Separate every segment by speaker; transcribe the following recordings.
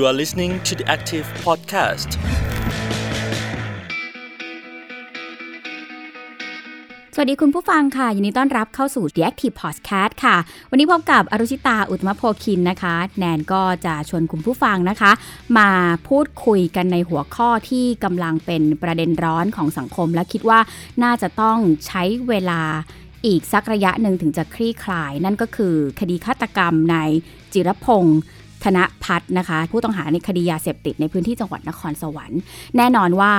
Speaker 1: You are listening to the Active Podcast.
Speaker 2: สวัสดีคุณผู้ฟังค่ะยินดีต้อนรับเข้าสู่ The Active Podcast ค่ะ วันนี้พบกับอรุชิตาอุตมะโพคินนะคะ แนนก็จะชวนคุณผู้ฟังนะคะ มาพูดคุยกันในหัวข้อที่กำลังเป็นประเด็นร้อนของสังคม และคิดว่าน่าจะต้องใช้เวลาอีกสักระยะหนึ่งถึงจะคลี่คลาย นั่นก็คือคดีฆาตกรรมในจิรพงศ์ ธนพัฒน์นะคะ ผู้ต้องหาในคดียาเสพติดในพื้นที่จังหวัดนครสวรรค์ แน่นอนว่า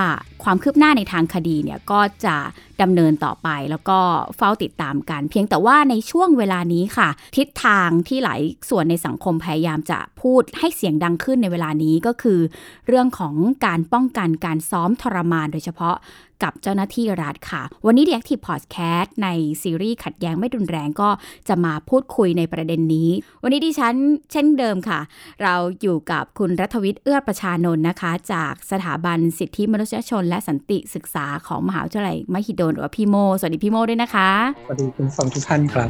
Speaker 2: ความคืบหน้าในทางคดีเนี่ยก็จะดำเนินต่อไปแล้วก็เฝ้าติดตามกัน เพียงแต่ว่าในช่วงเวลานี้ค่ะ ทิศทางที่หลายส่วนในสังคมพยายามจะพูดให้เสียงดังขึ้นในเวลานี้ก็คือ เรื่องของการป้องกันการซ้อมทรมานโดยเฉพาะ กับเจ้าหน้าที่รัฐค่ะ วันนี้ The Active Podcast ในซีรีส์ขัดแย้งไม่รุนแรงก็จะมาพูดคุยในประเด็นนี้ วันนี้ดิฉันเช่นเดิมค่ะ เราอยู่กับคุณรัฐวิทย์เอื้อประชานนท์นะคะ จากสถาบันสิทธิมนุษยชน และสันติศึกษาของมหาวิทยาลัยมหิดลหรือว่าพี่โม สวัสดีพี่โมด้วยนะคะ
Speaker 3: สวัสดีคุณฟังทุกท่านครั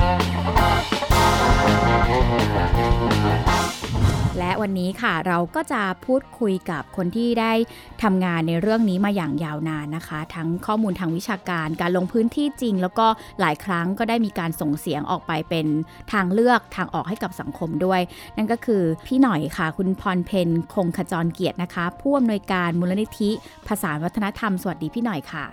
Speaker 3: บ
Speaker 2: และวันนี้ค่ะเราก็จะพูดคุยกับคนที่ได้ทำงานในเรื่องนี้มาอย่างยาวนานนะคะ ทั้งข้อมูลทางวิชาการการลงพื้นที่จริง แล้วก็หลายครั้งก็ได้มีการส่งเสียงออกไปเป็นทางเลือกทางออกให้กับสังคมด้วย นั่นก็คือพี่หน่อยค่ะ คุณพรเพนคงขจรเกียรตินะคะ ผู้อำนวยการมูลนิธิ ภาษาวัฒนธรรมสวัสดีพี่หน่อยค่ะ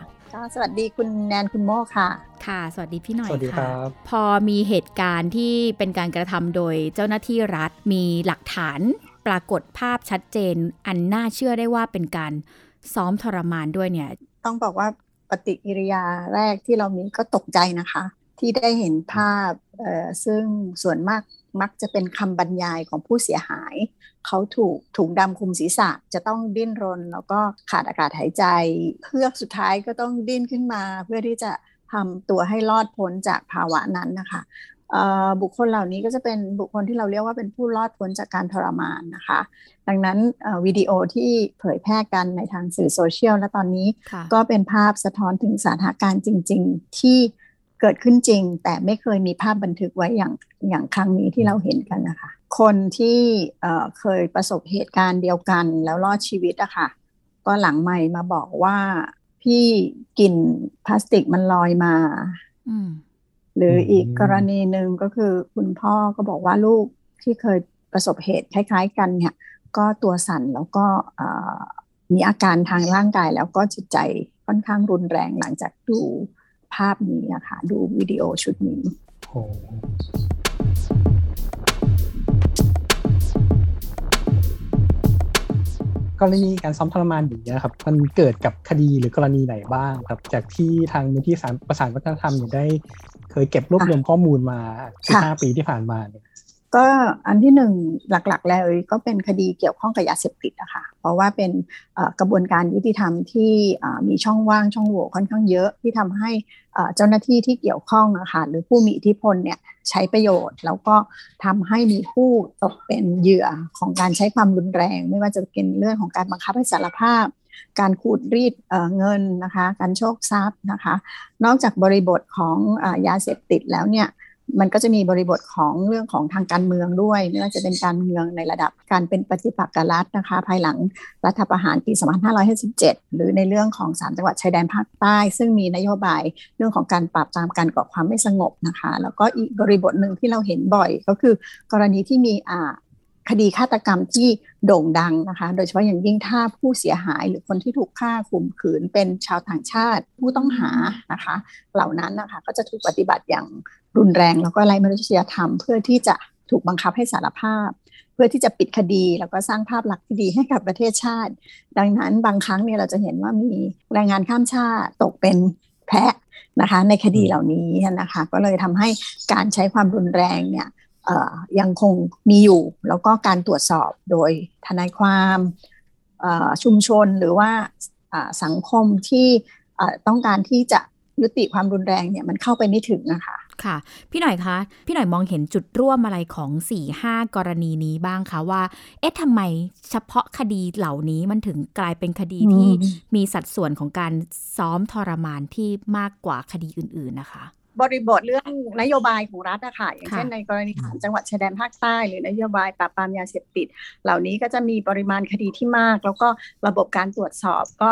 Speaker 4: สวัสดีคุณแนนคุณโมค่ะ
Speaker 2: ค่ะ สวัสดีพี่หน่อย
Speaker 3: สวัสดีค
Speaker 2: ค่ะ
Speaker 3: รับ
Speaker 2: พอมีเหตุการณ์ที่เป็นการกระทำโดยเจ้าหน้าที่รัฐมีหลักฐานปรากฏภาพชัดเจน อันน่าเชื่อได้ว่าเป็นการซ้อมทรมานด้วยเนี่ย
Speaker 4: ต้องบอกว่าปฏิกิริยาแรกที่เรามีก็ตกใจนะคะ ที่ได้เห็นภาพเอ่อซึ่งส่วนมากมักจะเป็นคำบรรยายของผู้เสียหาย เขาถูกถุงดำคลุมศีรษะจะต้องดิ้นรน แล้วก็ขาดอากาศหายใจเพื่อกสุดท้ายก็ต้องดิ้นขึ้นมา เพื่อที่จะ ทำตัวให้รอดพ้นจากภาวะนั้นนะคะเอ่อบุคคลเหล่านี้ก็จะเป็นบุคคลที่เราเรียกว่าเป็นผู้รอดพ้นจากการทรมานนะคะ ดังนั้นเอ่อวิดีโอที่เผยแพร่กันในทางสื่อโซเชียลและตอนนี้
Speaker 2: ค่ะ
Speaker 4: ก็เป็นภาพสะท้อนถึงสถานการณ์จริง ๆ ที่เกิดขึ้นจริง แต่ไม่เคยมีภาพบันทึกไว้อย่างอย่างครั้งนี้ที่เราเห็นกันนะคะ คนที่เอ่อเคยประสบเหตุการณ์เดียวกันแล้วรอดชีวิตอะค่ะก็หลังใหม่มาบอกว่า พี่กลิ่นพลาสติกมันลอยมา
Speaker 2: อืม
Speaker 4: หรืออีก
Speaker 3: อืม
Speaker 4: กรณีหนึ่งก็คือคุณพ่อก็บอกว่าลูกที่เคยประสบเหตุคล้าย ๆ กันเนี่ย ก็ตัวสั่นแล้วก็เอ่อมีอาการทางร่างกายแล้วก็จิตใจค่อนข้างรุนแรงหลังจากดูภาพนี้อะค่ะดูวิดีโอชุดนี้
Speaker 3: โกรณีการซ้อมทรมานอย่างนี้ยครับ มันเกิดกับคดีหรือกรณีไหนบ้างครับ จากที่ทางมูลที่สารประสานวัฒนธรรมเนี่ยได้ เคยเก็บรวบรวมข้อมูลมา
Speaker 4: ค่ะ
Speaker 3: 15 ปีที่ผ่านมาเนี่ย
Speaker 4: ก็อันที่หนึ่งหลักๆ แล้วก็เป็นคดีเกี่ยวข้องกับยาเสพติดอะค่ะเพราะว่าเป็นกระบวนการยุติธรรมที่มีช่องว่างช่องโหว่ค่อนข้างเยอะที่ทำให้เจ้าหน้าที่ที่เกี่ยวข้องอะค่ะหรือผู้มีอิทธิพลเนี่ยใช้ประโยชน์ แล้วก็ทำให้มีผู้ตกเป็นเหยื่อของการใช้ความรุนแรง ไม่ว่าจะเป็นเรื่องของการบังคับให้สารภาพ การขูดรีดเเงินนะคะ การโชคทรัพย์นะคะ นอกจากบริบทของอยาเสพติดแล้วเนี่ย มันก็จะมีบริบทของเรื่องของทางการเมืองด้วยไม่ว่าจะเป็นการเมืองในระดับการเป็นปฏิปักษ์กับรัฐนะคะ ภายหลังรัฐประหารปี 2557 หรือในเรื่องของสามจังหวัดชายแดนภาคใต้ ซึ่งมีนโยบายเรื่องของการปราบปรามการก่อความไม่สงบนะคะ แล้วก็อีกบริบทหนึ่งที่เราเห็นบ่อยก็คือกรณีที่มีอ่า คดีฆาตกรรมที่โด่งดังนะคะ โดยเฉพาะอย่างยิ่งถ้าผู้เสียหายหรือคนที่ถูกฆ่าข่มขืนเป็นชาวต่างชาติผู้ต้องหานะคะ เหล่านั้นนะคะก็จะถูกปฏิบัติอย่างรุนแรง แล้วก็ไร้มนุษยธรรม เพื่อที่จะถูกบังคับให้สารภาพ เพื่อที่จะปิดคดีแล้วก็สร้างภาพลักษณ์ที่ดีให้กับประเทศชาติ ดังนั้นบางครั้งเนี่ยเราจะเห็นว่ามีแรงงานข้ามชาติตกเป็นแพะนะคะในคดีเหล่านี้นะคะ ก็เลยทำให้การใช้ความรุนแรงเนี่ย ยังคงมีอยู่ แล้วก็การตรวจสอบโดยทนายความเอ่อชุมชนหรือว่าอ่าสังคมที่เอ่อต้องการที่จะยุติความรุนแรงเนี่ยมันเข้าไปไม่ถึงนะคะ
Speaker 2: ค่ะ พี่หน่อยคะพี่หน่อยมองเห็นจุดร่วมอะไรของ4ี่ห้ากรณีนี้บ้างคะว่า เอ๊ะทำไมเฉพาะคดีเหล่านี้มันถึงกลายเป็นคดีที่
Speaker 4: อืม
Speaker 2: มีสัดส่วนของการซ้อมทรมานที่มากกว่าคดีอื่น ๆนะคะ
Speaker 4: อ บริบทเรื่องนโยบายของรัฐอะค่ะอย่างเช่นในกรณีของจังหวัดชายแดนภาคใต้ หรือนโยบายปราบปรามยาเสพติด เหล่านี้ก็จะมีปริมาณคดีที่มาก แล้วก็ระบบการตรวจสอบก็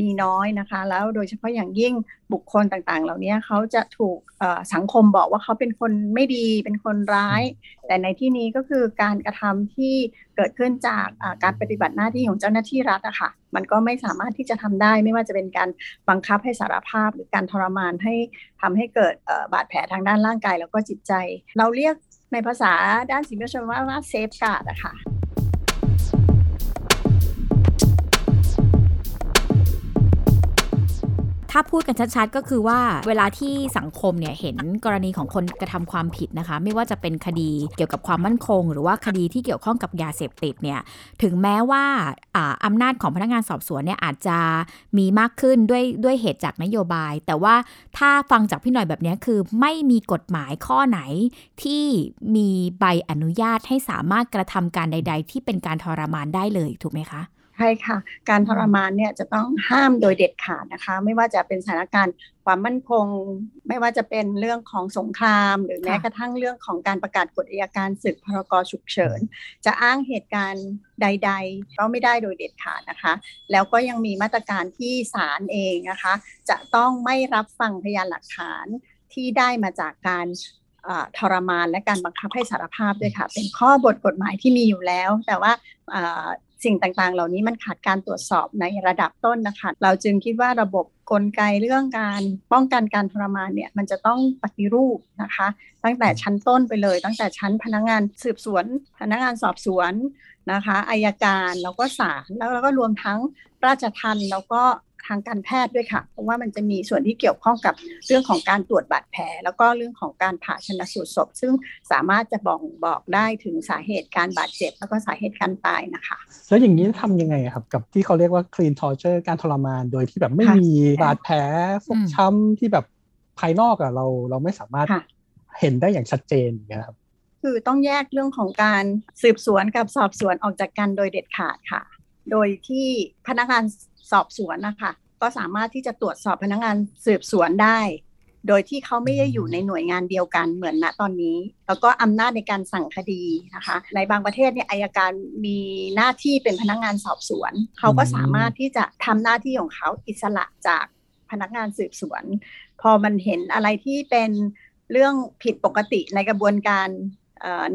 Speaker 4: มีน้อยนะคะ แล้วโดยเฉพาะอย่างยิ่งบุคคลต่างๆ เหล่านี้เขาจะถูกสังคมบอกว่าเขาเป็นคนไม่ดีเป็นคนร้าย แต่ในที่นี้ก็คือการกระทำที่เกิดขึ้นจากการปฏิบัติหน้าที่ของเจ้าหน้าที่รัฐอะค่ะมันก็ไม่สามารถที่จะทำได้ไม่ว่าจะเป็นการบังคับให้สารภาพ หรือการทรมานให้ทำให้เกิดบาดแผลทางด้านร่างกายแล้วก็จิตใจ เราเรียกในภาษาด้านสิทธิมนุษยชนว่าว่า safeguard อะค่ะ
Speaker 2: ถ้าพูดกันชัดๆ ก็คือว่าเวลาที่สังคมเนี่ยเห็นกรณีของคนกระทำความผิดนะคะ ไม่ว่าจะเป็นคดีเกี่ยวกับความมั่นคง หรือว่าคดีที่เกี่ยวข้องกับยาเสพติดเนี่ยถึงแม้ว่าอำนาจของพนักงานสอบสวนเนี่ยอาจจะมีมากขึ้นด้วยด้วยเหตุจากนโยบาย แต่ว่าถ้าฟังจากพี่หน่อยแบบนี้คือไม่มีกฎหมายข้อไหนที่มีใบอนุญาตให้สามารถกระทำการใด ๆ ที่เป็นการทรมานได้เลยถูกไหมคะ
Speaker 4: ช่ค่ะ การทรมานเนี่ยจะต้องห้ามโดยเด็ดขาดนะคะ ไม่ว่าจะเป็นสถานการณ์ความมั่นคง ไม่ว่าจะเป็นเรื่องของสงคราม หรือแม้กระทั่งเรื่องของการประกาศกฎอัยการศึกพรกฉุกเฉิน จะอ้างเหตุการณ์ใด ๆ ก็ไม่ได้โดยเด็ดขาดนะคะ แล้วก็ยังมีมาตรการที่ศาลเองนะคะ จะต้องไม่รับฟังพยานหลักฐานที่ได้มาจากการทรมานและการบังคับให้สารภาพด้วยค่ะ เป็นข้อบทกฎหมายที่มีอยู่แล้ว แต่ว่า สิ่งต่างๆ เหล่านี้มันขาดการตรวจสอบในระดับต้นนะคะ เราจึงคิดว่าระบบกลไกเรื่องการป้องกันการทรมานเนี่ยมันจะต้องปฏิรูปนะคะ ตั้งแต่ชั้นต้นไปเลย ตั้งแต่ชั้นพนักงงานสืบสวน พนักงานสอบสวนนะคะอายการแล้วก็ศาลแล้วก็รวมทั้งราชทัณฑ์แล้วก็ ทางการแพทย์ด้วยค่ะ เพราะว่ามันจะมีส่วนที่เกี่ยวข้องกับเรื่องของการตรวจบาดแผล แล้วก็เรื่องของการผ่าชนสูตรศพ ซึ่งสามารถจะบอกบอกได้ถึงสาเหตุการบาดเจ็บ แล้วก็สาเหตุการตายนะคะ
Speaker 3: แล้วอย่างนี้ทำยังไงครับ กับที่เขาเรียกว่า clean torture การทรมานโดยที่แบบไม่มีบาดแผลฟกช้ำที่แบบภายนอกอะเราเราไม่สามารถเห็นได้อย่างชัดเจนอย่างเงี้ยครับ
Speaker 4: คือต้องแยกเรื่องของการสืบสวนกับสอบสวนออกจากกันโดยเด็ดขาดค่ะ โดยที่พนักงาน สอบสวนนะคะก็สามารถที่จะตรวจสอบพนักงานสืบสวนได้ โดยที่เขาไม่ได้อยู่ในหน่วยงานเดียวกันเหมือนณตอนนี้ แล้วก็อำนาจในการสั่งคดีนะคะ ในบางประเทศเนี่ยอายการมีหน้าที่เป็นพนักงานสอบสวน เขาก็สามารถที่จะทำหน้าที่ของเขาอิสระจากพนักงานสืบสวน พอมันเห็นอะไรที่เป็นเรื่องผิดปกติในกระบวนการ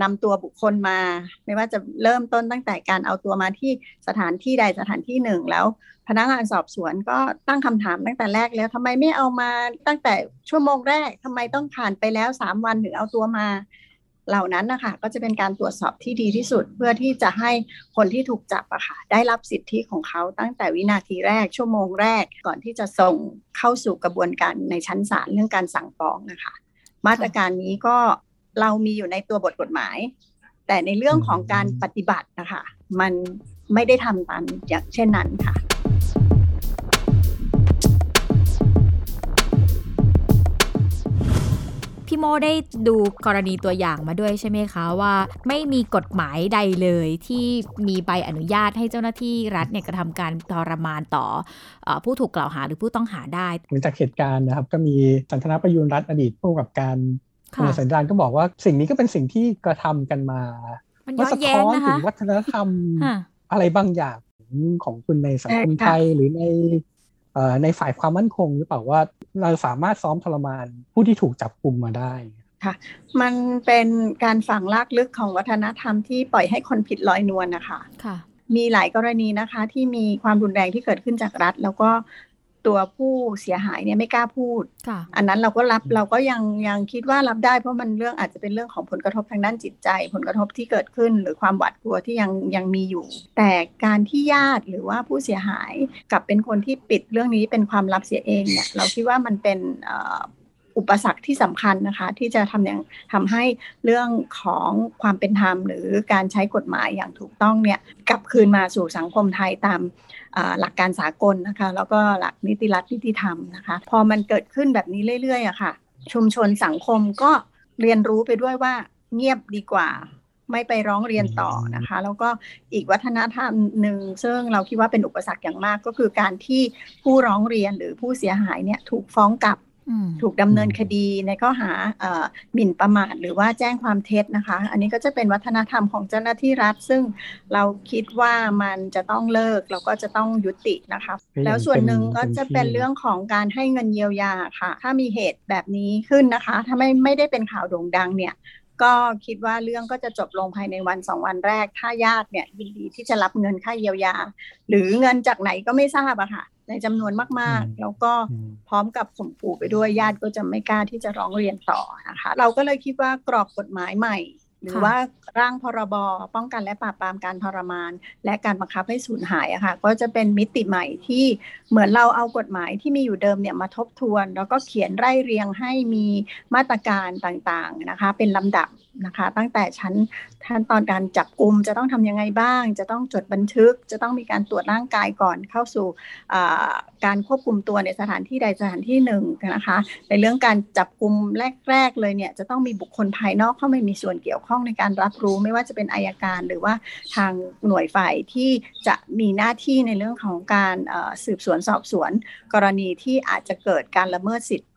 Speaker 4: นำตัวบุคคลมา ไม่ว่าจะเริ่มต้นตั้งแต่การเอาตัวมาที่สถานที่ใดสถานที่หนึ่งแล้ว พนักงานสอบสวนก็ตั้งคำถามตั้งแต่แรกแล้วทำไมไม่เอามาตั้งแต่ชั่วโมงแรกทำไมต้องผ่านไปแล้วสามวันถึงเอาตัวมา เหล่านั้นนะคะก็จะเป็นการตรวจสอบที่ดีที่สุด เพื่อที่จะให้คนที่ถูกจับอะค่ะได้รับสิทธิของเขาตั้งแต่วินาทีแรก ชั่วโมงแรกก่อนที่จะส่งเข้าสู่กระบวนการในชั้นศาลเรื่องการสั่งฟ้องนะคะมาตรการนี้ก็ เรามีอยู่ในตัวบทกฎหมาย แต่ในเรื่องของการปฏิบัตินะคะมันไม่ได้ทำตามอย่างเช่นนั้นค่ะ
Speaker 2: พี่โมได้ดูกรณีตัวอย่างมาด้วยใช่ไหมคะว่า ไม่มีกฎหมายใดเลยที่มีใบอนุญาตให้เจ้าหน้าที่รัฐเนี่ยกระทำการทรมานต่ออผู้ถูกกล่าวหาหรือผู้ต้องหาได้
Speaker 3: หลังจากเหตุการณ์นะครับ ก็มีสันทนาประยุนรัฐอดีตผู้กับการ ในสัญญาณก็บอกว่าสิ่งนี้ก็เป็นสิ่งที่กระทำกันมา
Speaker 2: ว่าสะท้อน
Speaker 3: ถึงวัฒนธรรมอะไรบางอย่างของคุณในสังคมไทยหรือในในฝ่ายความมั่นคงหรือเปล่าว่าเราสามารถซ้อมทรมานผู้ที่ถูกจับกลุ่มมาได้
Speaker 4: ค่ะมันเป็นการฝังลากลึกของวัฒนธรรมที่ปล่อยให้คนผิดลอยนวลนะคะ
Speaker 2: ค่ะ
Speaker 4: มีหลายกรณีนะคะที่มีความรุนแรงที่เกิดขึ้นจากรัฐ แล้วก็ ตัวผู้เสียหายเนี่ยไม่กล้าพูด อันนั้นเราก็รับเราก็ยังยังคิดว่ารับได้เพราะมันเรื่องอาจจะเป็นเรื่องของผลกระทบทางด้านจิตใจ ผลกระทบที่เกิดขึ้น หรือความหวาดกลัวที่ยังยังมีอยู่ แต่การที่ญาติหรือว่าผู้เสียหายกับเป็นคนที่ปิดเรื่องนี้เป็นความลับเสียเองเนี่ยเราคิดว่ามันเป็นอุปสรรคที่สำคัญนะคะที่จะทำอย่างทำให้เรื่องของความเป็นธรรม หรือการใช้กฎหมายอย่างถูกต้องเนี่ยกลับคืนมาสู่สังคมไทยตาม หลักการสากลนะคะ แล้วก็หลักนิติรัฐนิติธรรมนะคะ พอมันเกิดขึ้นแบบนี้เรื่อยๆอะค่ะ ชุมชนสังคมก็เรียนรู้ไปด้วยว่าเงียบดีกว่าไม่ไปร้องเรียนต่อนะคะ แล้วก็อีกวัฒนธรรมหนึ่งซึ่งเราคิดว่าเป็นอุปสรรคอย่างมากก็คือการที่ผู้ร้องเรียนหรือผู้เสียหายเนี่ยถูกฟ้องกลับ ถูกดำเนินคดีในข้อหาหมิ่นประมาทหรือว่าแจ้งความเท็จนะคะ อันนี้ก็จะเป็นวัฒนธรรมของเจ้าหน้าที่รัฐ ซึ่งเราคิดว่ามันจะต้องเลิกแล้วก็จะต้องยุตินะคะ แล้วส่วนหนึ่งก็จะเป็นเรื่องของการให้เงินเยียวยาค่ะ ถ้ามีเหตุแบบนี้ขึ้นนะคะ ถ้าไม่ไม่ได้เป็นข่าวโด่งดังเนี่ยก็คิดว่าเรื่องก็จะจบลงภายในวันสองวันแรก ถ้าญาติเนี่ยยินดีที่จะรับเงินค่าเยียวยา หรือเงินจากไหนก็ไม่ทราบอะค่ะ ในจำนวนมาก ๆ แล้วก็พร้อมกับข่มขู่ไปด้วยญาติก็จะไม่กล้าที่จะร้องเรียนต่อนะคะ เราก็เลยคิดว่ากรอบกฎหมายใหม่ หรือว่าร่างพรบป้องกันและปราบปรามการทรมาน และการบังคับให้สูญหายอะค่ะก็จะเป็นมิติใหม่ที่เหมือนเราเอากฎหมายที่มีอยู่เดิมเนี่ยมาทบทวน แล้วก็เขียนไร่เรียงให้มีมาตรการต่างๆนะคะ เป็นลำดับ นะคะ ตั้งแต่ชั้นขั้นตอนการจับกลุ่มจะต้องทำยังไงบ้าง จะต้องจดบันทึก จะต้องมีการตรวจร่างกายก่อนเข้าสู่การควบคุมตัวในสถานที่ใดสถานที่หนึ่งนะคะ ในเรื่องการจับกลุ่มแรก ๆ เลยเนี่ยจะต้องมีบุคคลภายนอกเข้ามามีส่วนเกี่ยวข้องในการรับรู้ไม่ว่าจะเป็นอายการหรือว่าทางหน่วยฝ่ายที่จะมีหน้าที่ในเรื่องของการสืบสวนสอบสวน กรณีที่อาจจะเกิดการละเมิดสิทธิ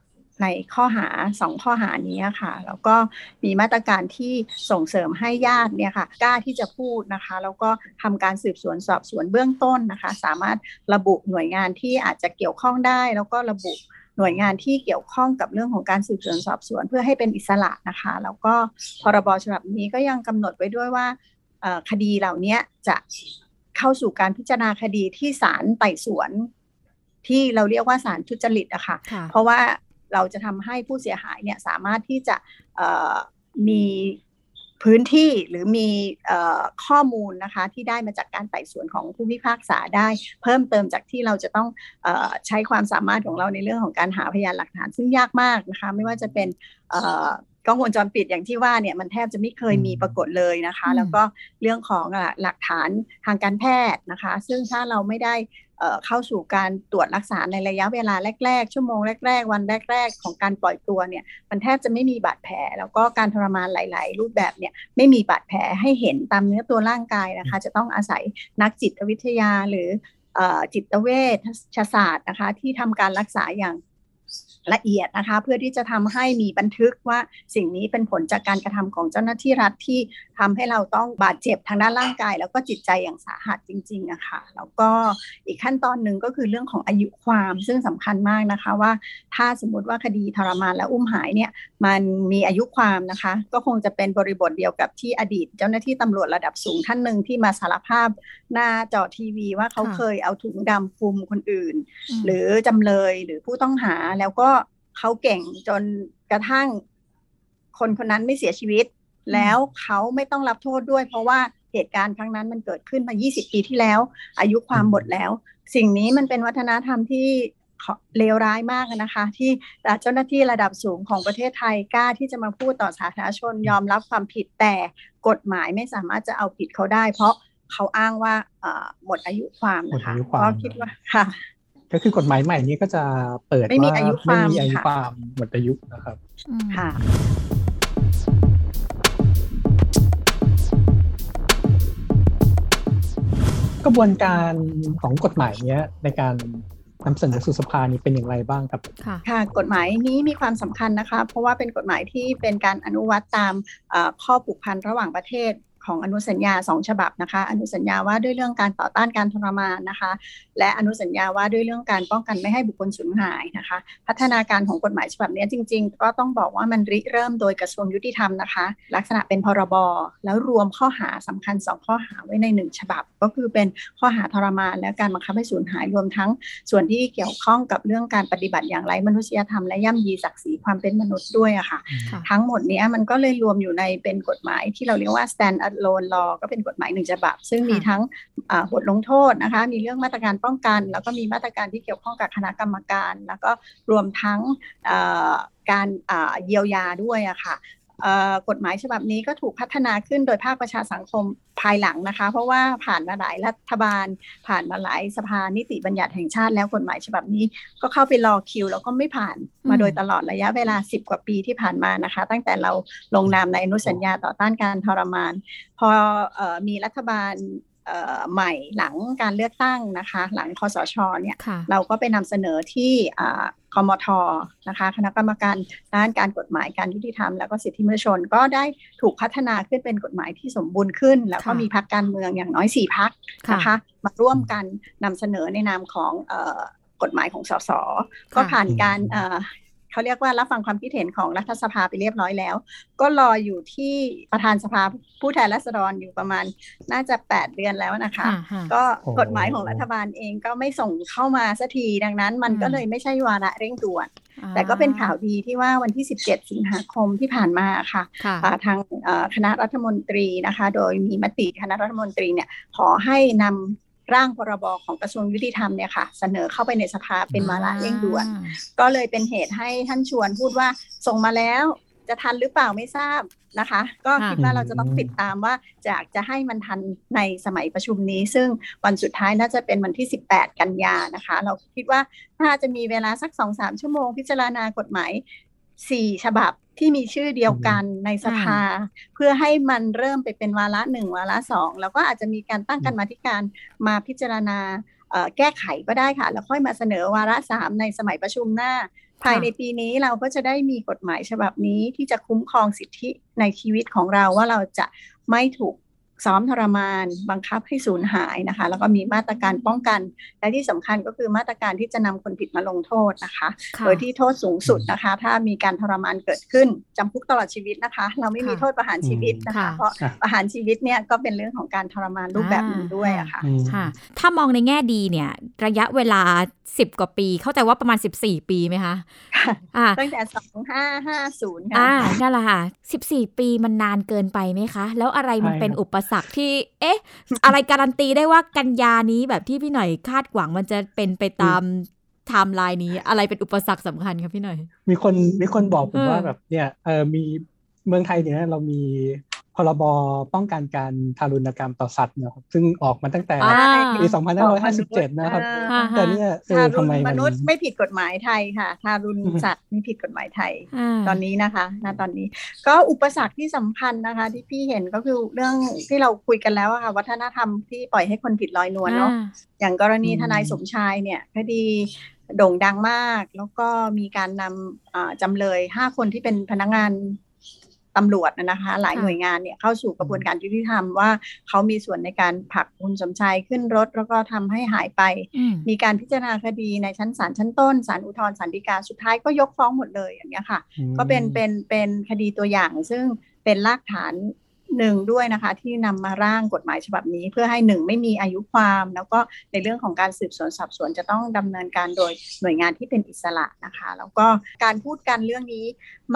Speaker 4: ในข้อหาสองข้อหานี้ค่ะ แล้วก็มีมาตรการที่ส่งเสริมให้ญาติเนี่ยค่ะกล้าที่จะพูดนะคะ แล้วก็ทำการสืบสวนสอบสวนเบื้องต้นนะคะ สามารถระบุหน่วยงานที่อาจจะเกี่ยวข้องได้ แล้วก็ระบุหน่วยงานที่เกี่ยวข้องกับเรื่องของการสืบสวนสอบสวน เพื่อให้เป็นอิสระนะคะ แล้วก็พรบฉบับนี้ก็ยังกำหนดไว้ด้วยว่าคดีเหล่านี้จะเข้าสู่การพิจารณาคดีที่ศาลไต่สวนที่เราเรียกว่าศาลทุจริตอะค่ะ เพราะว่า เราจะทำให้ผู้เสียหายเนี่ยสามารถที่จะมีพื้นที่หรือมีข้อมูลนะคะที่ได้มาจากการไต่สวนของผู้พิพากษาได้ เพิ่มเติมจากที่เราจะต้องอใช้ความสามารถของเราในเรื่องของการหาพยานหลักฐานซึ่งยากมากนะคะไม่ว่าจะเป็นกล้องวงจรปิดอย่างที่ว่าเนี่ยมันแทบจะไม่เคยมีปรากฏเลยนะคะ แล้วก็เรื่องของหลักฐานทางการแพทย์นะคะ ซึ่งถ้าเราไม่ได้ เข้าสู่การตรวจรักษาในระยะเวลาแรก ๆ ชั่วโมงแรก ๆ วันแรก ๆ ของการปล่อยตัวเนี่ยมันแทบจะไม่มีบาดแผล แล้วก็การทรมานหลาย ๆ รูปแบบเนี่ยไม่มีบาดแผลให้เห็นตามเนื้อตัวร่างกายนะคะ จะต้องอาศัยนักจิตวิทยาหรือจิตเวชศาสตร์นะคะที่ทำการรักษาอย่าง ละเอียดนะคะ เพื่อที่จะทำให้มีบันทึกว่าสิ่งนี้เป็นผลจากการกระทำของเจ้าหน้าที่รัฐที่ทำให้เราต้องบาดเจ็บทางด้านร่างกาย แล้วก็จิตใจอย่างสาหัสจริงๆนะคะแล้วก็อีกขั้นตอนหนึ่งก็คือเรื่องของอายุความซึ่งสำคัญมากนะคะว่า ถ้าสมมติว่าคดีทรมานและอุ้มหายเนี่ยมันมีอายุความนะคะ ก็คงจะเป็นบริบทเดียวกับที่อดีต เจ้าหน้าที่ตำรวจระดับสูงท่านหนึ่งที่มาสารภาพหน้าจอทีวีว่าเขาเคยเอาถุงดำคลุมคนอื่น หรือจำเลยหรือผู้ต้องหาแล้วก็ เขาเก่งจนกระทั่งคนคนนั้นไม่เสียชีวิต แล้วเขาไม่ต้องรับโทษด้วย เพราะว่าเหตุการณ์ครั้งนั้นมันเกิดขึ้นมา 20 ปีที่แล้ว อายุความหมดแล้ว สิ่งนี้มันเป็นวัฒนธรรมที่เลวร้ายมากนะคะ ที่เจ้าหน้าที่ระดับสูงของประเทศไทยกล้าที่จะมาพูดต่อสาธารณชนยอมรับความผิดแต่กฎหมายไม่สามารถจะเอาผิดเขาได้ เพราะเขาอ้างว่าหมดอายุความนะคะก็คิดว่าค่ะ
Speaker 3: ก็คือกฎหมายใหม่นี้ก็จะเปิดว่าไม่มีอายุความไม่มีอายุความหมดอายุนะครับ
Speaker 4: ค่ะ
Speaker 3: กระบวนการของกฎหมายเนี้ยในการนำเสนอสู่สภานี้เป็นอย่างไรบ้างครับ
Speaker 4: ค่ะ กฎหมายนี้มีความสำคัญนะคะ เพราะว่าเป็นกฎหมายที่เป็นการอนุวัตตามข้อผูกพันระหว่างประเทศ ของอนุสัญญาสองฉบับนะคะ อนุสัญญาว่าด้วยเรื่องการต่อต้านการทรมานนะคะ และอนุสัญญาว่าด้วยเรื่องการป้องกันไม่ให้บุคคลสูญหายนะคะ พัฒนาการของกฎหมายฉบับนี้จริง ๆ ก็ต้องบอกว่ามันริเริ่มโดยกระทรวงยุติธรรมนะคะ ลักษณะเป็นพรบแล้วรวมข้อหาสำคัญ 2 ข้อหาไว้ใน 1 ฉบับ ก็คือเป็นข้อหาทรมานและการบังคับให้สูญหายรวมทั้ง ส่วนที่เกี่ยวข้องกับเรื่องการปฏิบัติอย่างไรมนุษยธรรมและย่ำยีศักดิ์ศรีความเป็นมนุษย์ด้วยอะค่ะ ทั้งหมดนี้มันก็เลยรวมอยู่ในเป็นกฎหมายที่เราเรียกว่า stand alone law ก็เป็นกฎหมายหนึ่งฉบับ ซึ่งมีทั้งบทลงโทษนะคะ มีเรื่องมาตรการป้องกัน แล้วก็มีมาตรการที่เกี่ยวข้องกับคณะกรรมการ แล้วก็รวมทั้งการเยียวยาด้วยอะค่ะ กฎหมายฉบับนี้ก็ถูกพัฒนาขึ้นโดยภาคประชาสังคมภายหลังนะคะ เพราะว่าผ่านมาหลายรัฐบาล ผ่านมาหลายสภานิติบัญญัติแห่งชาติแล้วกฎหมายฉบับนี้ก็เข้าไปรอคิว แล้วก็ไม่ผ่านมาโดยตลอดระยะเวลา 10 กว่าปีที่ผ่านมานะคะ ตั้งแต่เราลงนามในอนุสัญญาต่อต้านการทรมาน พออมีรัฐบาลใหม่หลังการเลือกตั้งนะคะ หลังคอสชเนี่ยเราก็ไปนำเสนอที่ คอมทนะคะ คณะกรรมการด้านการกฎหมายการยุติธรรม แล้วก็สิทธิมนุษยชนก็ได้ถูกพัฒนาขึ้นเป็นกฎหมายที่สมบูรณ์ขึ้น แล้วก็มีพักการเมืองอย่างน้อยสี่พักนะคะมาร่วมกันนำเสนอในนามของกฎหมายของสสก็ผ่านการ เขาเรียกว่ารับฟังความคิดเห็นของรัฐสภาไปเรียบร้อยแล้ว ก็รออยู่ที่ประธานสภาผู้แทนราษฎรอยู่ประมาณน่าจะ 8 เดือนแล้วนะคะ ก็กฎหมายของรัฐบาลเองก็ไม่ส่งเข้ามาสักทีดังนั้น มันก็เลยไม่ใช่วาระเร่งด่วน แต่ก็เป็นข่าวดีที่ว่าวันที่ 17 สิงหาคมที่ผ่านมาค่ะทางคณะรัฐมนตรีนะคะ โดยมีมติคณะรัฐมนตรีเนี่ยขอให้นำ ร่างพรบของกระทรวงยุติธรรมเนี่ยค่ะ เสนอเข้าไปในสภาเป็นวาระเร่งด่วน ก็เลยเป็นเหตุให้ท่านชวนพูดว่าส่งมาแล้วจะทันหรือเปล่าไม่ทราบนะคะ ก็คิดว่าเราจะต้องติดตามว่าจะจะให้มันทันในสมัยประชุมนี้ ซึ่งวันสุดท้ายน่าจะเป็นวันที่ 18 กันยานะคะ เราคิดว่าถ้าจะมีเวลาสัก 2-3 ชั่วโมงพิจารณากฎหมายสี่ฉบับ ที่มีชื่อเดียวกันในสภา เพื่อให้มันเริ่มไปเป็นวาระหนึ่งวาระสองแล้วก็อาจจะมีการตั้งกันมาที่การมาพิจารณาแก้ไขก็ได้ค่ะ แล้วค่อยมาเสนอวาระสามในสมัยประชุมหน้า ภายในปีนี้เราก็จะได้มีกฎหมายฉบับนี้ที่จะคุ้มครองสิทธิในชีวิตของเราว่าเราจะไม่ถูก ซ้อมทรมานบังคับให้สูญหายนะคะ แล้วก็มีมาตรการป้องกัน และที่สำคัญก็คือมาตรการที่จะนำคนผิดมาลงโทษนะคะโดยที่โทษสูงสุดนะคะ ถ้ามีการทรมานเกิดขึ้นจำคุกตลอดชีวิตนะคะ เราไม่มีโทษประหารชีวิตนะคะ เพราะประหารชีวิตเนี่ยก็เป็นเรื่องของการทรมานรูปแบบหนึ่งด้วยอะค่ะ
Speaker 2: ค่ะ ถ้ามองในแง่ดีเนี่ยระยะเวลาสิบกว่าปี เข้าใจว่าประมาณสิบสี่ปีไหมคะ
Speaker 4: ตั้งแต่สองห้าห้าศูนย์ค่ะ
Speaker 2: อ่านั่นแหละค่ะสิบสี่ปีมันนานเกินไปไหมคะ แล้วอะไรมันเป็นอุปสรรคที่ เอ๊ะ อะไรการันตีได้ว่ากันยานี้แบบที่พี่หน่อยคาดหวังมันจะเป็นไปตามไทม์ไลน์นี้อะไรเป็นอุปสรรคสำคัญครับพี่หน่อย
Speaker 3: มีคนมีคนบอกผมว่าแบบเนี่ยเออมีเมืองไทยเนี่ยเรามี พรบป้องกันการทารุณกรรมต่อสัตว์นะครับซึ่งออกมาตั้งแต่ปี 2557 นะครับ แต่เนี่ย
Speaker 4: ทารุณมนุษย์ไม่ผิดกฎหมายไทยค่ะ ทารุณสัตว์ไม่ผิดกฎหมายไทย ตอนนี้นะคะณตอนนี้ ก็อุปสรรคที่สำคัญนะคะ ที่พี่เห็นก็คือเรื่องที่เราคุยกันแล้วค่ะ วัฒนธรรมที่ปล่อยให้คนผิดลอยนวลเนาะอย่างกรณีทนายสมชายเนี่ยคดีโด่งดังมาก แล้วก็มีการนำจำเลยห้าคนที่เป็นพนักงาน ตำรวจนะคะ หลายหน่วยงานเนี่ยเข้าสู่กระบวนการยุติธรรมว่าเขามีส่วนในการผลักคุณสมชายขึ้นรถ แล้วก็ทำให้หายไป มีการพิจารณาคดีในชั้นศาลชั้นต้นศาลอุทธรณ์ศาลฎีกาสุดท้ายก็ยกฟ้องหมดเลยอย่างนี้ค่ะ ก็เป็นเป็นเป็นคดีตัวอย่างซึ่งเป็นรากฐาน หนึ่งด้วยนะคะที่นำมาร่างกฎหมายฉบับนี้ เพื่อให้หนึ่งไม่มีอายุความ แล้วก็ในเรื่องของการสืบสวนสอบสวนจะต้องดำเนินการโดยหน่วยงานที่เป็นอิสระนะคะ แล้วก็การพูดกันเรื่องนี้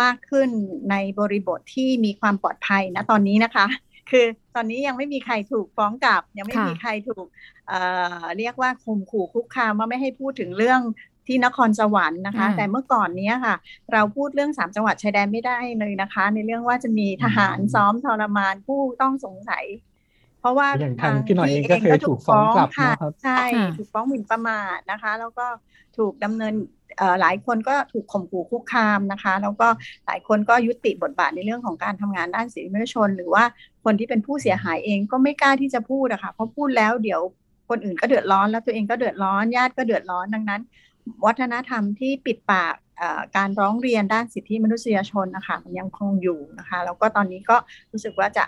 Speaker 4: มากขึ้นในบริบทที่มีความปลอดภัยนะตอนนี้นะคะ คือตอนนี้ยังไม่มีใครถูกฟ้องกลับ ยังไม่มีใครถูกเเรียกว่าข่มขู่คุกคามว่าไม่ให้พูดถึงเรื่อง ที่นครสวรรค์นะคะ แต่เมื่อก่อนนี้ค่ะ เราพูดเรื่องสามจังหวัดชายแดนไม่ได้เลยนะคะ ในเรื่องว่าจะมีทหารซ้อมทรมานผู้ต้องสงสัย เพราะว่า
Speaker 3: ทางพี่หน่อยเองก็เคยถูกฟ้องกลับ
Speaker 4: ค่ะใช่ถูกฟ้องหมิ่นประมาทนะคะ แล้วก็ถูกดำเนินหลายคนก็ถูกข่มขู่คุกคามนะคะ แล้วก็หลายคนก็ยุติบทบาทในเรื่องของการทำงานด้านสิทธิมนุษยชน หรือว่าคนที่เป็นผู้เสียหายเองก็ไม่กล้าที่จะพูดอะคะ่ะเพราะพูดแล้วเดี๋ยวคนอื่นก็เดือดร้อนแล้วตัวเองก็เดือดร้อนญาติก็เดือดร้อนดังนั้น วัฒนธรรมที่ปิดปากการร้องเรียนด้านสิทธิมนุษยชนนะคะมันยังคงอยู่นะคะแล้วก็ตอนนี้ก็รู้สึกว่าจะ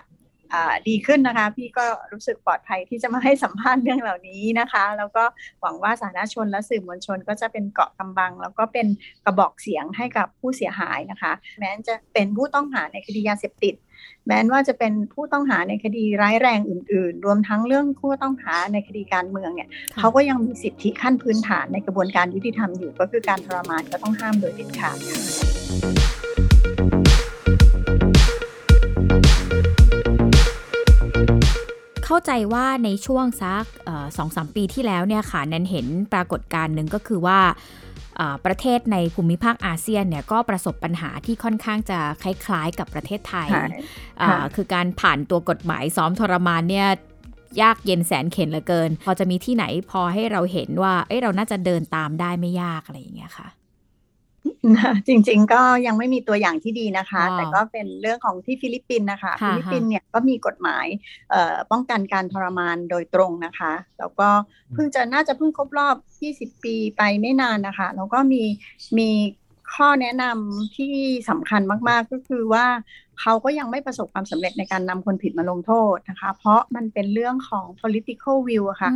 Speaker 4: ดีขึ้นนะคะ พี่ก็รู้สึกปลอดภัยที่จะมาให้สัมภาษณ์เรื่องเหล่านี้นะคะ แล้วก็หวังว่าสาธารณชนและสื่อมวลชนก็จะเป็นเกาะกำบัง แล้วก็เป็นกระบอกเสียงให้กับผู้เสียหายนะคะ แม้จะเป็นผู้ต้องหาในคดียาเสพติด แม้ว่าจะเป็นผู้ต้องหาในคดีร้ายแรงอื่น ๆ รวมทั้งเรื่องผู้ต้องหาในคดีการเมืองเนี่ยเขาก็ยังมีสิทธิขั้นพื้นฐานในกระบวนการยุติธรรมอยู่ ก็คือการทรมานก็ต้องห้ามโดยเด็ดขาดค่ะ
Speaker 2: เข้าใจว่าในช่วงสักสองสามปีที่แล้วเนี่ยค่ะนันเห็นปรากฏการณ์หนึ่งก็คือว่า ประเทศในภูมิภาคอาเซียนเนี่ยก็ประสบปัญหาที่ค่อนข้างจะคล้ายๆกับประเทศไทย คือการผ่านตัวกฎหมายซ้อมทรมานเนี่ยยากเย็นแสนเข็นเหลือเกิน พอจะมีที่ไหนพอให้เราเห็นว่า เอ้เราน่าจะเดินตามได้ไม่ยากอะไรอย่างเงี้ยค่ะ
Speaker 4: จริงๆก็ยังไม่มีตัวอย่างที่ดีนะคะ แต่ก็เป็นเรื่องของที่ฟิลิปปินส์นะคะ ฟิลิปปินส์เนี่ยก็มีกฎหมายป้องกันการทรมานโดยตรงนะคะ แล้วก็เพิ่งจะน่าจะเพิ่งครบรอบ 20 ปีไปไม่นานนะคะ แล้วก็มีมีข้อแนะนำที่สำคัญมากๆก็คือว่า เขาก็ยังไม่ประสบความสำเร็จในการนำคนผิดมาลงโทษนะคะ เพราะมันเป็นเรื่องของ political will อะค่ะ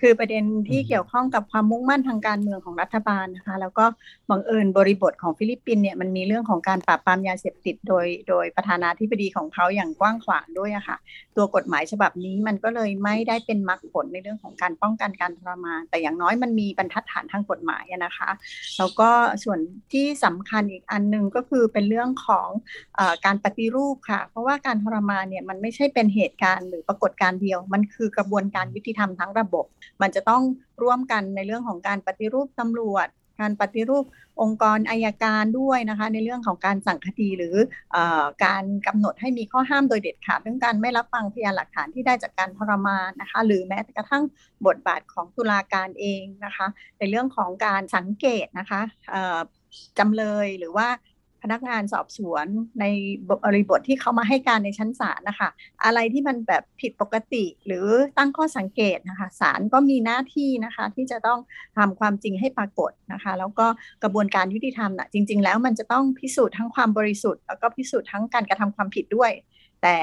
Speaker 4: คือประเด็นที่เกี่ยวข้องกับความมุ่งมั่นทางการเมืองของรัฐบาลนะคะ แล้วก็บังเอิญบริบทของฟิลิปปินส์เนี่ยมันมีเรื่องของการปราบปรามยาเสพติดโดย โดยประธานาธิบดีของเขาอย่างกว้างขวางด้วยอะค่ะ ตัวกฎหมายฉบับนี้มันก็เลยไม่ได้เป็นมรรคผลในเรื่องของการป้องกันการทรมาน แต่อย่างน้อยมันมีบรรทัดฐานทางกฎหมายนะคะ แล้วก็ส่วนที่สำคัญอีกอันหนึ่งก็คือเป็นเรื่องของอการปฏิรูปค่ะ เพราะว่าการทรมานเนี่ยมันไม่ใช่เป็นเหตุการณ์หรือปรากฏการณ์เดียว มันคือกระบวนการยุติธรรมทั้งระบบ มันจะต้องร่วมกันในเรื่องของการปฏิรูปตำรวจ การปฏิรูปองค์กรอายการด้วยนะคะ ในเรื่องของการสั่งคดีหรืออการกำหนดให้มีข้อห้ามโดยเด็ดขาดเรื่องการไม่รับฟังพยานหลักฐานที่ได้จากการทรมานนะคะ หรือแม้กระทั่งบทบาทของตุลาการเองนะคะ ในเรื่องของการสังเกตนะคะจำเลยหรือว่า พนักงานสอบสวนในบริบทที่เขามาให้การในชั้นศาลนะคะ อะไรที่มันแบบผิดปกติหรือตั้งข้อสังเกตนะคะศาลก็มีหน้าที่นะคะ ที่จะต้องทำความจริงให้ปรากฏนะคะ แล้วก็กระบวนการยุติธรรมนะจริง ๆ แล้วมันจะต้องพิสูจน์ทั้งความบริสุทธิ์แล้วก็พิสูจน์ทั้งการกระทำความผิดด้วย แต่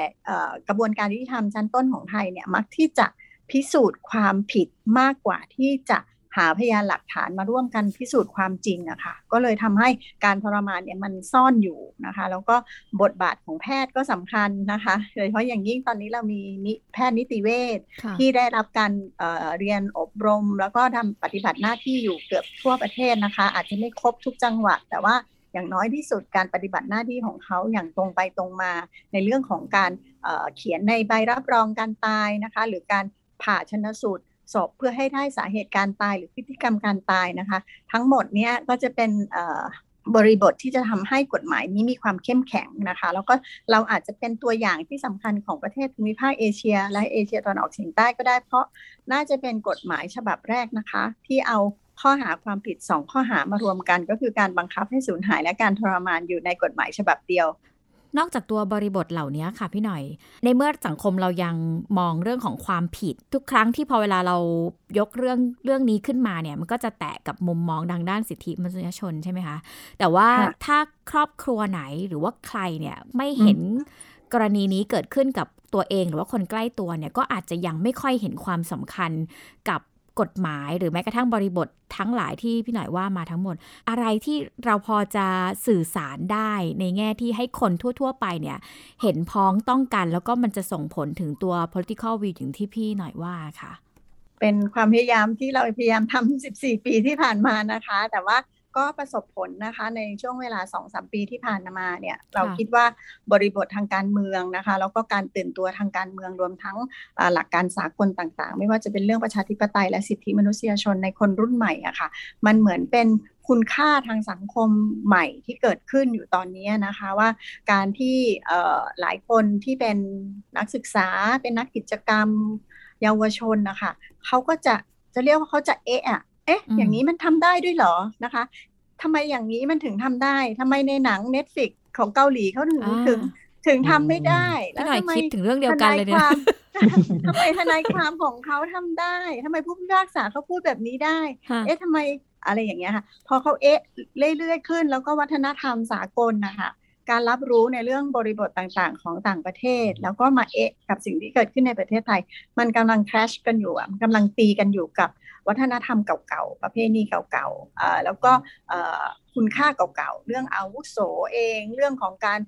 Speaker 4: กระบวนการยุติธรรมชั้นต้นของไทยเนี่ยมักที่จะพิสูจน์ความผิดมากกว่าที่จะ หาพยานหลักฐานมาร่วมกันพิสูจน์ความจริงอะค่ะก็เลยทำให้การทรมานเนี่ยมันซ่อนอยู่นะคะ แล้วก็บทบาทของแพทย์ก็สำคัญนะคะโดยเฉพาะอย่างยิ่งตอนนี้เรามีแพทย์นิติเวชที่ได้รับการเเรียนอบรม แล้วก็ทำปฏิบัติหน้าที่อยู่เกือบทั่วประเทศนะคะ อาจจะไม่ครบทุกจังหวัด แต่ว่าอย่างน้อยที่สุดการปฏิบัติหน้าที่ของเขาอย่างตรงไปตรงมาในเรื่องของการเเขียนในใบรับรองการตายนะคะ หรือการผ่าชนสูตร ศพเพื่อให้ได้สาเหตุการตายหรือพฤติกรรมการตายนะคะ ทั้งหมดเนี้ยก็จะเป็นบริบทที่จะทำให้กฎหมายนี้มีความเข้มแข็งนะคะ แล้วก็เราอาจจะเป็นตัวอย่างที่สำคัญของประเทศภูมิภาคเอเชีย และเอเชียตะวันออกเฉียงใต้ก็ได้ เพราะน่าจะเป็นกฎหมายฉบับแรกนะคะ ที่เอาข้อหาความผิด 2 ข้อหามารวมกัน ก็คือการบังคับให้สูญหายและการทรมานอยู่ในกฎหมายฉบับเดียว น
Speaker 2: อกจากตัวบริบทเหล่านี้ค่ะพี่หน่อย ในเมื่อสังคมเรายังมองเรื่องของความผิด ทุกครั้งที่พอเวลาเรายกเรื่องเรื่องนี้ขึ้นมาเนี่ยมันก็จะแตะกับมุมมองทางด้านสิทธิมนุษยชนใช่ไหมคะแต่ว่าถ้าครอบครัวไหนหรือว่าใครเนี่ยไม่เห็นกรณีนี้เกิดขึ้นกับตัวเองหรือว่าคนใกล้ตัวเนี่ยก็อาจจะยังไม่ค่อยเห็นความสำคัญกับ กฎหมายหรือแม้กระทั่งบริบททั้งหลายที่พี่หน่อยว่ามาทั้งหมด อะไรที่เราพอจะสื่อสารได้ในแง่ที่ให้คนทั่ว ๆ ไปเนี่ย เห็นพ้องต้องกัน แล้วก็มันจะส่งผลถึงตัว political view ถึงที่พี่หน่อยว่าค่ะ
Speaker 4: เป็นความพยายามที่เราพยายามทำ 14 ปีที่ผ่านมานะคะ แต่ว่า ก็ประสบผลนะคะในช่วงเวลา2อสปีที่ผ่านมาเนี่ยเราคิดว่าบริบททางการเมืองนะคะแล้วก็การตื่นตัวทางการเมืองรวมทั้งหลักการสากลต่างๆ ไม่ว่าจะเป็นเรื่องประชาธิปไตยและสิทธิมนุษยชนในคนรุ่นใหม่อะคะ่ะมันเหมือนเป็นคุณค่าทางสังคมใหม่ที่เกิดขึ้นอยู่ตอนนี้นะคะว่าการที่หลายคนที่เป็นนักศึกษาเป็นนักกิจกรรมเยาวชนนะคะเขาก็จะจะเรียกว่าเขาจะเอะอะ เอ๊ะ อย่างนี้มันทำได้ด้วยเหรอนะคะทำไมอย่างนี้มันถึงทำได้ทำไมในหนังเน็ตฟิกของเกาหลีเขาถึงถึงถึงทำไม่ได้
Speaker 2: แล้วทำไมคิดถึงเรื่องเดียวกันเลยเนี่ย
Speaker 4: ทำไมทนายความของเขาทำได้ทำไมผู้พิพากษาเขาพูดแบบนี้ได้ เอ๊ะทำไมอะไรอย่างเงี้ยค่ะ พอเขาเอ๊ะเรื่อยๆขึ้น แล้วก็วัฒนธรรมสากลนะคะการรับรู้ในเรื่องบริบทต่างๆ ของต่างประเทศ แล้วก็มาเอะกับสิ่งที่เกิดขึ้นในประเทศไทย มันกำลังแครชกันอยู่อะกำลังตีกันอยู่กับ วัฒนธรรมเก่าๆ ประเพณีเก่าๆแล้วก็คุณค่าเก่าๆ เรื่องอาวุโสเอง เรื่องของการ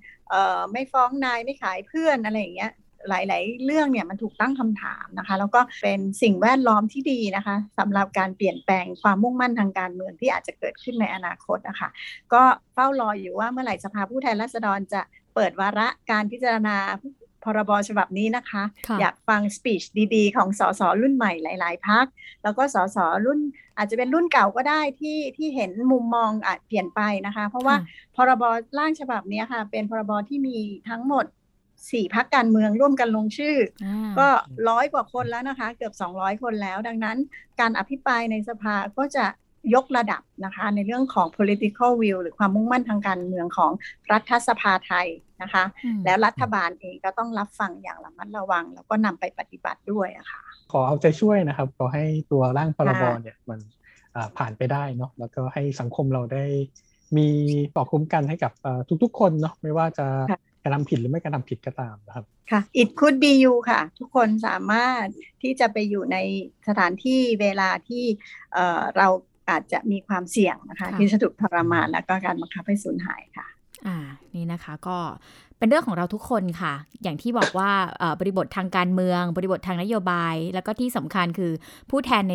Speaker 4: ไม่ฟ้องนายไม่ขายเพื่อนอะไรอย่างเงี้ยหลาย ๆ เรื่องเนี่ยมันถูกตั้งคำถามนะคะ แล้วก็เป็นสิ่งแวดล้อมที่ดีนะคะสำหรับการเปลี่ยนแปลงความมุ่งมั่นทางการเมืองที่อาจจะเกิดขึ้นในอนาคตนะคะก็เฝ้ารออยู่ว่าเมื่อไหร่สภาผู้แทนราษฎรจะเปิดวาระการพิจารณา พรบฉบับนี้นะคะ อยากฟังสปีชดีๆ ของสสรุ่นใหม่หลาย ๆพัก แล้วก็สสรุ่นอาจจะเป็นรุ่นเก่าก็ได้ที่ที่เห็นมุมมองอาจเปลี่ยนไปนะคะ เพราะว่าพรบร่างฉบับนี้ค่ะ เป็นพรบที่มีทั้งหมดสี่พักการเมืองร่วมกันลงชื่อก็ร้อยกว่าคนแล้วนะคะ เกือบ200คนแล้ว ดังนั้นการอภิปรายในสภาก็จะ ยกระดับนะคะในเรื่องของ political will หรือความมุ่งมั่นทางการเมืองของรัฐสภาไทยนะคะ แล้วรัฐบาลเองก็ต้องรับฟังอย่างระมัดระวัง แล้วก็นำไปปฏิบัติด้วยอะค่ะ
Speaker 3: ขอเอาใจช่วยนะครับ ขอให้ตัวร่างพรบเนี่ยมันผ่านไปได้เนาะแล้วก็ให้สังคมเราได้มีปอกคุ้มกันให้กับทุกๆ คนเนาะไม่ว่าจะกระทำผิดหรือไม่กระทำผิดก็ตามนะครับ
Speaker 4: ค่ะ it could be you ค่ะ ทุกคนสามารถที่จะไปอยู่ในสถานที่เวลาที่เรา อาจจะมีความเสี่ยงนะคะที่จะถูกทรมานแล้วก็การบังคับให้สูญหายค่ะ
Speaker 2: อ่านี่นะคะก็เป็นเรื่องของเราทุกคนค่ะ อย่างที่บอกว่าบริบททางการเมือง บริบททางนโยบาย แล้วก็ที่สำคัญคือผู้แทนใน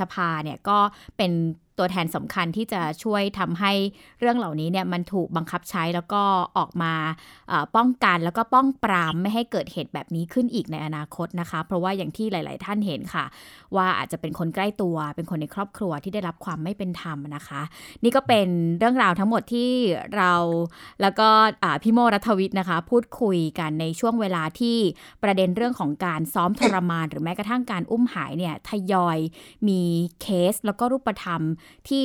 Speaker 2: สภาเนี่ยก็เป็น ตัวแทนสำคัญที่จะช่วยทำให้เรื่องเหล่านี้เนี่ยมันถูกบังคับใช้แล้วก็ออกมาป้องกันแล้วก็ป้องปรามไม่ให้เกิดเหตุแบบนี้ขึ้นอีกในอนาคตนะคะ เพราะว่าอย่างที่หลาย ๆ ท่านเห็นค่ะ ว่าอาจจะเป็นคนใกล้ตัว เป็นคนในครอบครัวที่ได้รับความไม่เป็นธรรมนะคะ นี่ก็เป็นเรื่องราวทั้งหมดที่เราแล้วก็พี่โมรัฐวิทย์นะคะ พูดคุยกันในช่วงเวลาที่ประเด็นเรื่องของการซ้อมทรมาน หรือแม้กระทั่งการอุ้มหายเนี่ยทยอยมีเคสแล้วก็รูปธรรมที่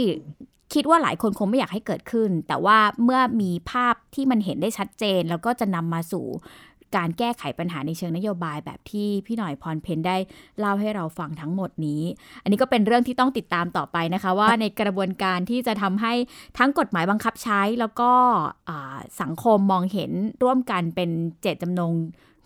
Speaker 2: คิดว่าหลายคนคงไม่อยากให้เกิดขึ้น แต่ว่าเมื่อมีภาพที่มันเห็นได้ชัดเจน แล้วก็จะนำมาสู่การแก้ไขปัญหาในเชิงนโยบายแบบที่พี่หน่อยพรเพนได้เล่าให้เราฟังทั้งหมดนี้ อันนี้ก็เป็นเรื่องที่ต้องติดตามต่อไปนะคะ ว่าในกระบวนการที่จะทำให้ทั้งกฎหมายบังคับใช้แล้วก็สังคมมองเห็นร่วมกันเป็นเจตจำนง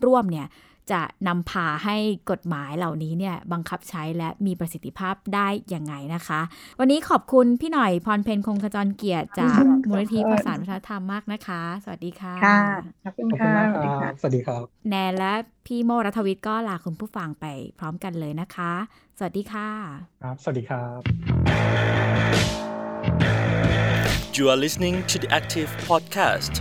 Speaker 2: ร่วมเนี่ย จะนำพาให้กฎหมายเหล่านี้เนี่ยบังคับใช้และมีประสิทธิภาพได้ยังไงนะคะ วันนี้ขอบคุณพี่หน่อยพรเพนคงขจรเกียรติจากมูลนิธิประสานวัฒนธรรมมากนะคะ สวัสดีค่ะ
Speaker 4: ค่ะขอบคุณค่ะ
Speaker 3: สวัสดีครับ
Speaker 2: แนนและพี่โมรัฐวิทย์ก็ลาคุณผู้ฟังไปพร้อมกันเลยนะคะ สวัสดีค่ะ
Speaker 3: ครับ สวัสดีครับ
Speaker 1: You are listening to the Active Podcast